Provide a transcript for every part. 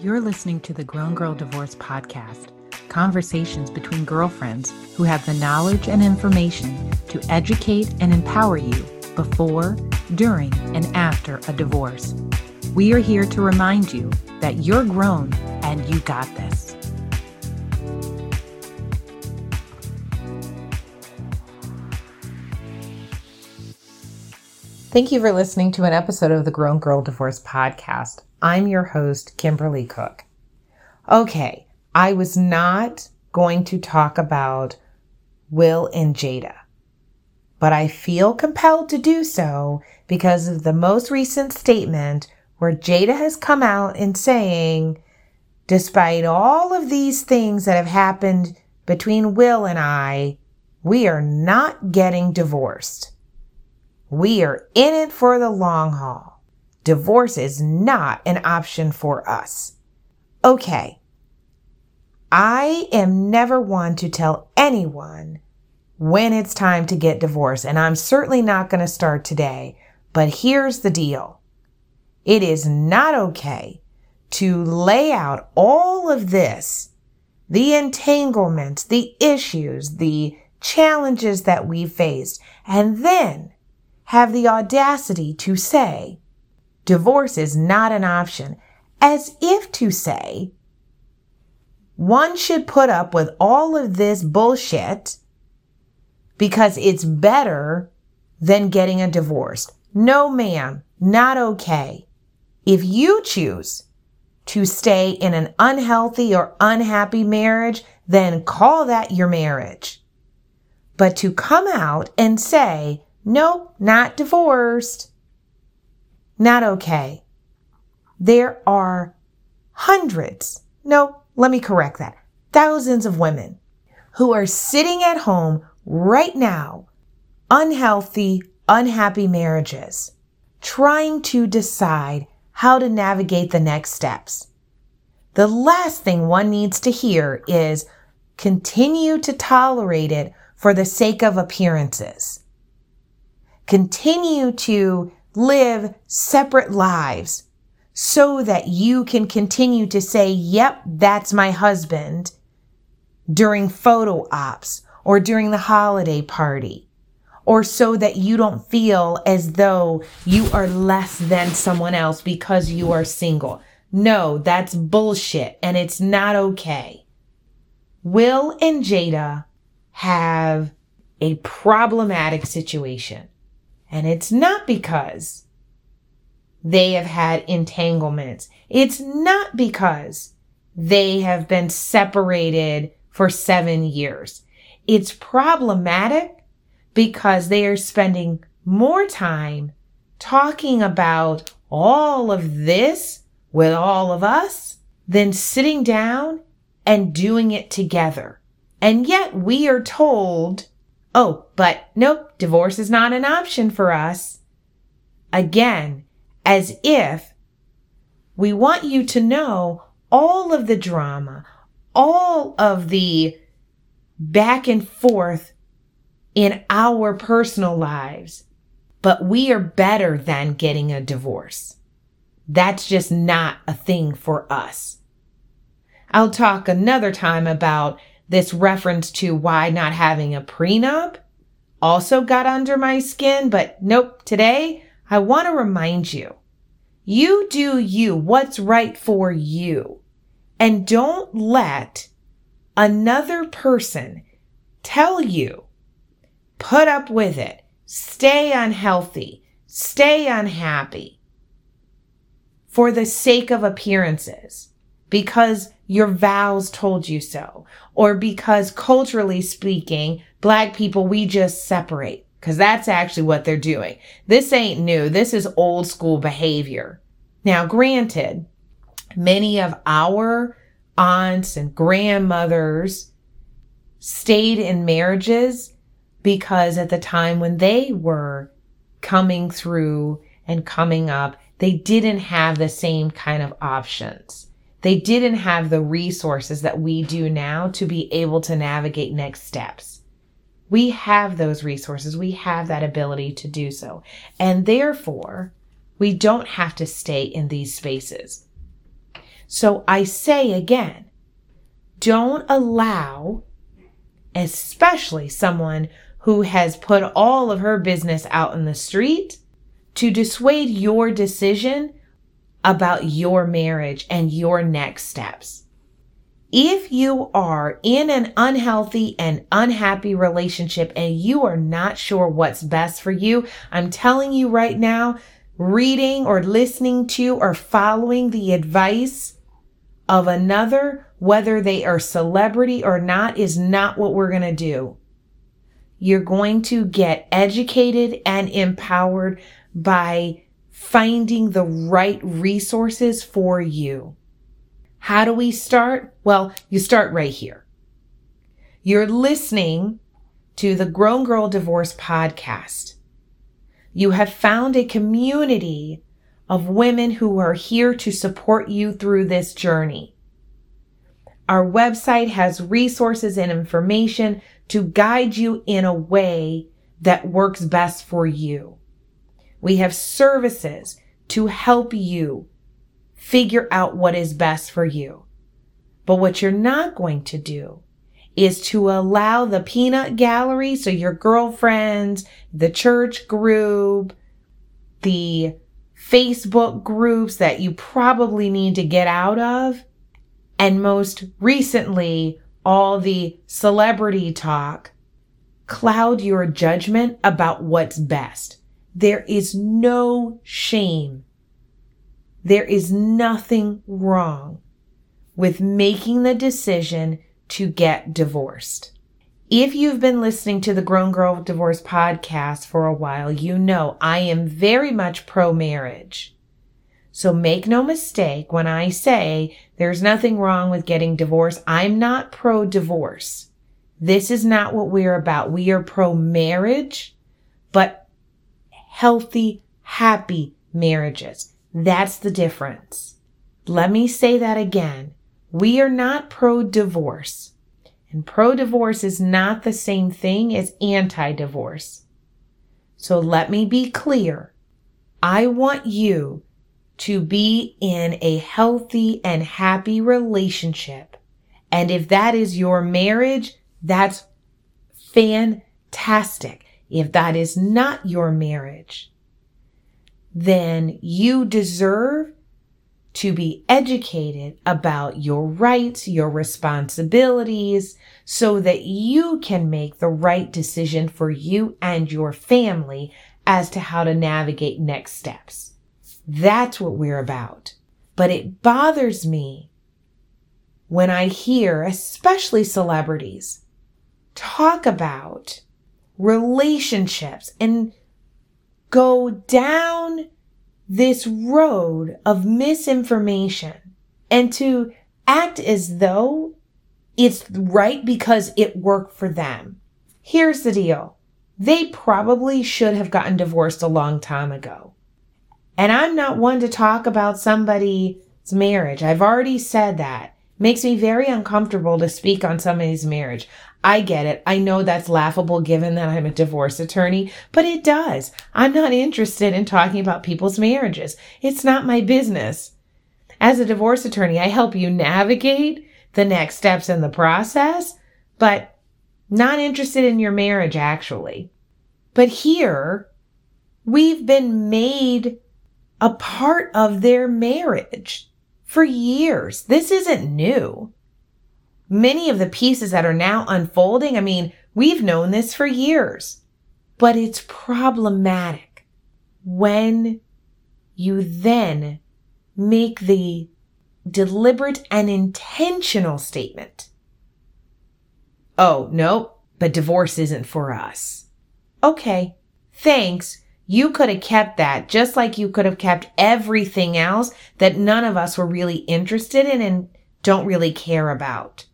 You're listening to the Grown Girl Divorce Podcast conversations between girlfriends who have the knowledge and information to educate and empower you before, during, and after a divorce. We are here to remind you that you're grown and you got this. Thank you for listening to an episode of the Grown Girl Divorce Podcast. I'm your host, Kimberly Cook. Okay, I was not going to talk about Will and Jada, but I feel compelled to do so because of the most recent statement where Jada has come out and saying, despite all of these things that have happened between Will and I, we are not getting divorced. We are in it for the long haul. Divorce is not an option for us. Okay. I am never one to tell anyone when it's time to get divorced, and I'm certainly not going to start today. But here's the deal. It is not okay to lay out all of this, the entanglements, the issues, the challenges that we faced, and then have the audacity to say, divorce is not an option, as if to say, one should put up with all of this bullshit because it's better than getting a divorce. No, ma'am, not okay. If you choose to stay in an unhealthy or unhappy marriage, then call that your marriage. But to come out and say, nope, not divorced, not okay. There are hundreds, no, let me correct that, thousands of women who are sitting at home right now, unhealthy, unhappy marriages, trying to decide how to navigate the next steps. The last thing one needs to hear is continue to tolerate it for the sake of appearances. Continue to live separate lives so that you can continue to say, yep, that's my husband during photo ops or during the holiday party or so that you don't feel as though you are less than someone else because you are single. No, that's bullshit and it's not okay. Will and Jada have a problematic situation. And it's not because they have had entanglements. It's not because they have been separated for seven years. It's problematic because they are spending more time talking about all of this with all of us than sitting down and doing it together. And yet we are told Oh, but nope, divorce is not an option for us. Again, as if we want you to know all of the drama, all of the back and forth in our personal lives, but we are better than getting a divorce. That's just not a thing for us. I'll talk another time about this reference to why not having a prenup also got under my skin, but nope, today I want to remind you. You do you, what's right for you. And don't let another person tell you, put up with it, stay unhealthy, stay unhappy for the sake of appearances because your vows told you so, or because culturally speaking, black people, we just separate. Cause that's actually what they're doing. This ain't new. This is old school behavior. Now, granted, many of our aunts and grandmothers stayed in marriages because at the time when they were coming through and coming up, they didn't have the same kind of options they didn't have the resources that we do now to be able to navigate next steps. We have those resources. We have that ability to do so. And therefore, we don't have to stay in these spaces. So I say again, don't allow, especially someone who has put all of her business out in the street, to dissuade your decision about your marriage and your next steps. If you are in an unhealthy and unhappy relationship and you are not sure what's best for you, I'm telling you right now, reading or listening to or following the advice of another, whether they are celebrity or not, is not what we're going to do. You're going to get educated and empowered by finding the right resources for you. How do we start? Well, you start right here. You're listening to the Grown Girl Divorce podcast. You have found a community of women who are here to support you through this journey. Our website has resources and information to guide you in a way that works best for you. We have services to help you figure out what is best for you. But what you're not going to do is to allow the peanut gallery, so your girlfriends, the church group, the Facebook groups that you probably need to get out of, and most recently, all the celebrity talk, cloud your judgment about what's best. There is no shame there is nothing wrong with making the decision to get divorced. If you've been listening to the Grown Girl Divorce podcast for a while, you know I am very much pro marriage. So make no mistake when I say there's nothing wrong with getting divorced. I'm not pro divorce. This is not what we're about. We are pro marriage, but healthy, happy marriages. That's the difference. Let me say that again. We are not pro divorce. And pro divorce is not the same thing as anti divorce. So let me be clear. I want you to be in a healthy and happy relationship. And if that is your marriage, that's fantastic. If that is not your marriage, then you deserve to be educated about your rights, your responsibilities, so that you can make the right decision for you and your family as to how to navigate next steps. That's what we're about. But it bothers me when I hear, especially celebrities, talk about relationships and go down this road of misinformation and to act as though it's right because it worked for them. Here's the deal. They probably should have gotten divorced a long time ago. And I'm not one to talk about somebody's marriage. I've already said that. Makes me very uncomfortable to speak on somebody's marriage. I get it. I know that's laughable given that I'm a divorce attorney, but it does. I'm not interested in talking about people's marriages. It's not my business. As a divorce attorney, I help you navigate the next steps in the process, but not interested in your marriage actually. But here, we've been made a part of their marriage for years. This isn't new many of the pieces that are now unfolding, I mean, we've known this for years, but it's problematic when you then make the deliberate and intentional statement. Oh, no, but divorce isn't for us. Okay, thanks. You could have kept that just like you could have kept everything else that none of us were really interested in and don't really care about.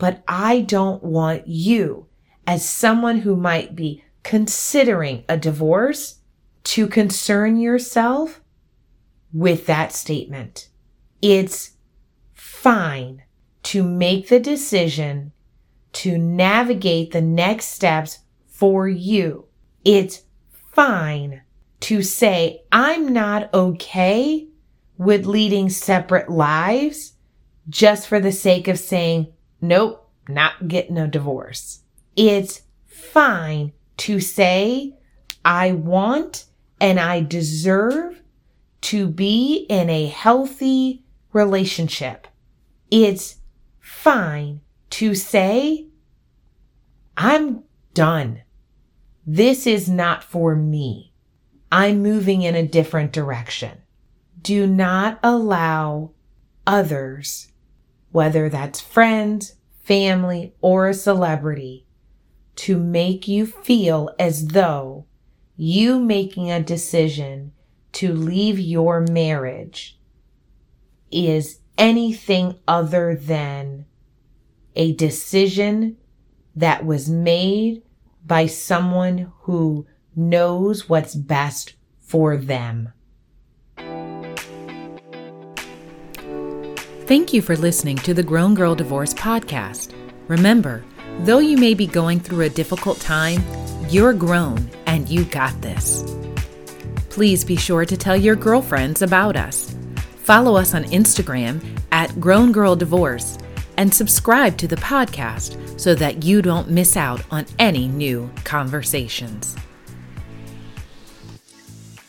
But I don't want you, as someone who might be considering a divorce, to concern yourself with that statement. It's fine to make the decision to navigate the next steps for you. It's fine to say, I'm not okay with leading separate lives just for the sake of saying, nope, not getting a divorce. It's fine to say, I want and I deserve to be in a healthy relationship. It's fine to say, I'm done. This is not for me. I'm moving in a different direction. Do not allow others, whether that's friends, family, or a celebrity, to make you feel as though you making a decision to leave your marriage is anything other than a decision that was made by someone who knows what's best for them. Thank you for listening to the Grown Girl Divorce Podcast. Remember, though you may be going through a difficult time, you're grown and you got this. Please be sure to tell your girlfriends about us. Follow us on Instagram at Grown Girl Divorce and subscribe to the podcast so that you don't miss out on any new conversations.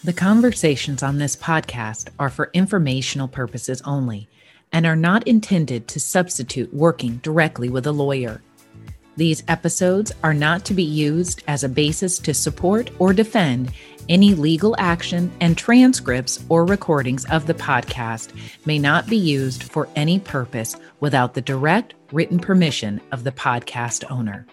The conversations on this podcast are for informational purposes only and are not intended to substitute working directly with a lawyer. These episodes are not to be used as a basis to support or defend any legal action, and transcripts or recordings of the podcast may not be used for any purpose without the direct written permission of the podcast owner.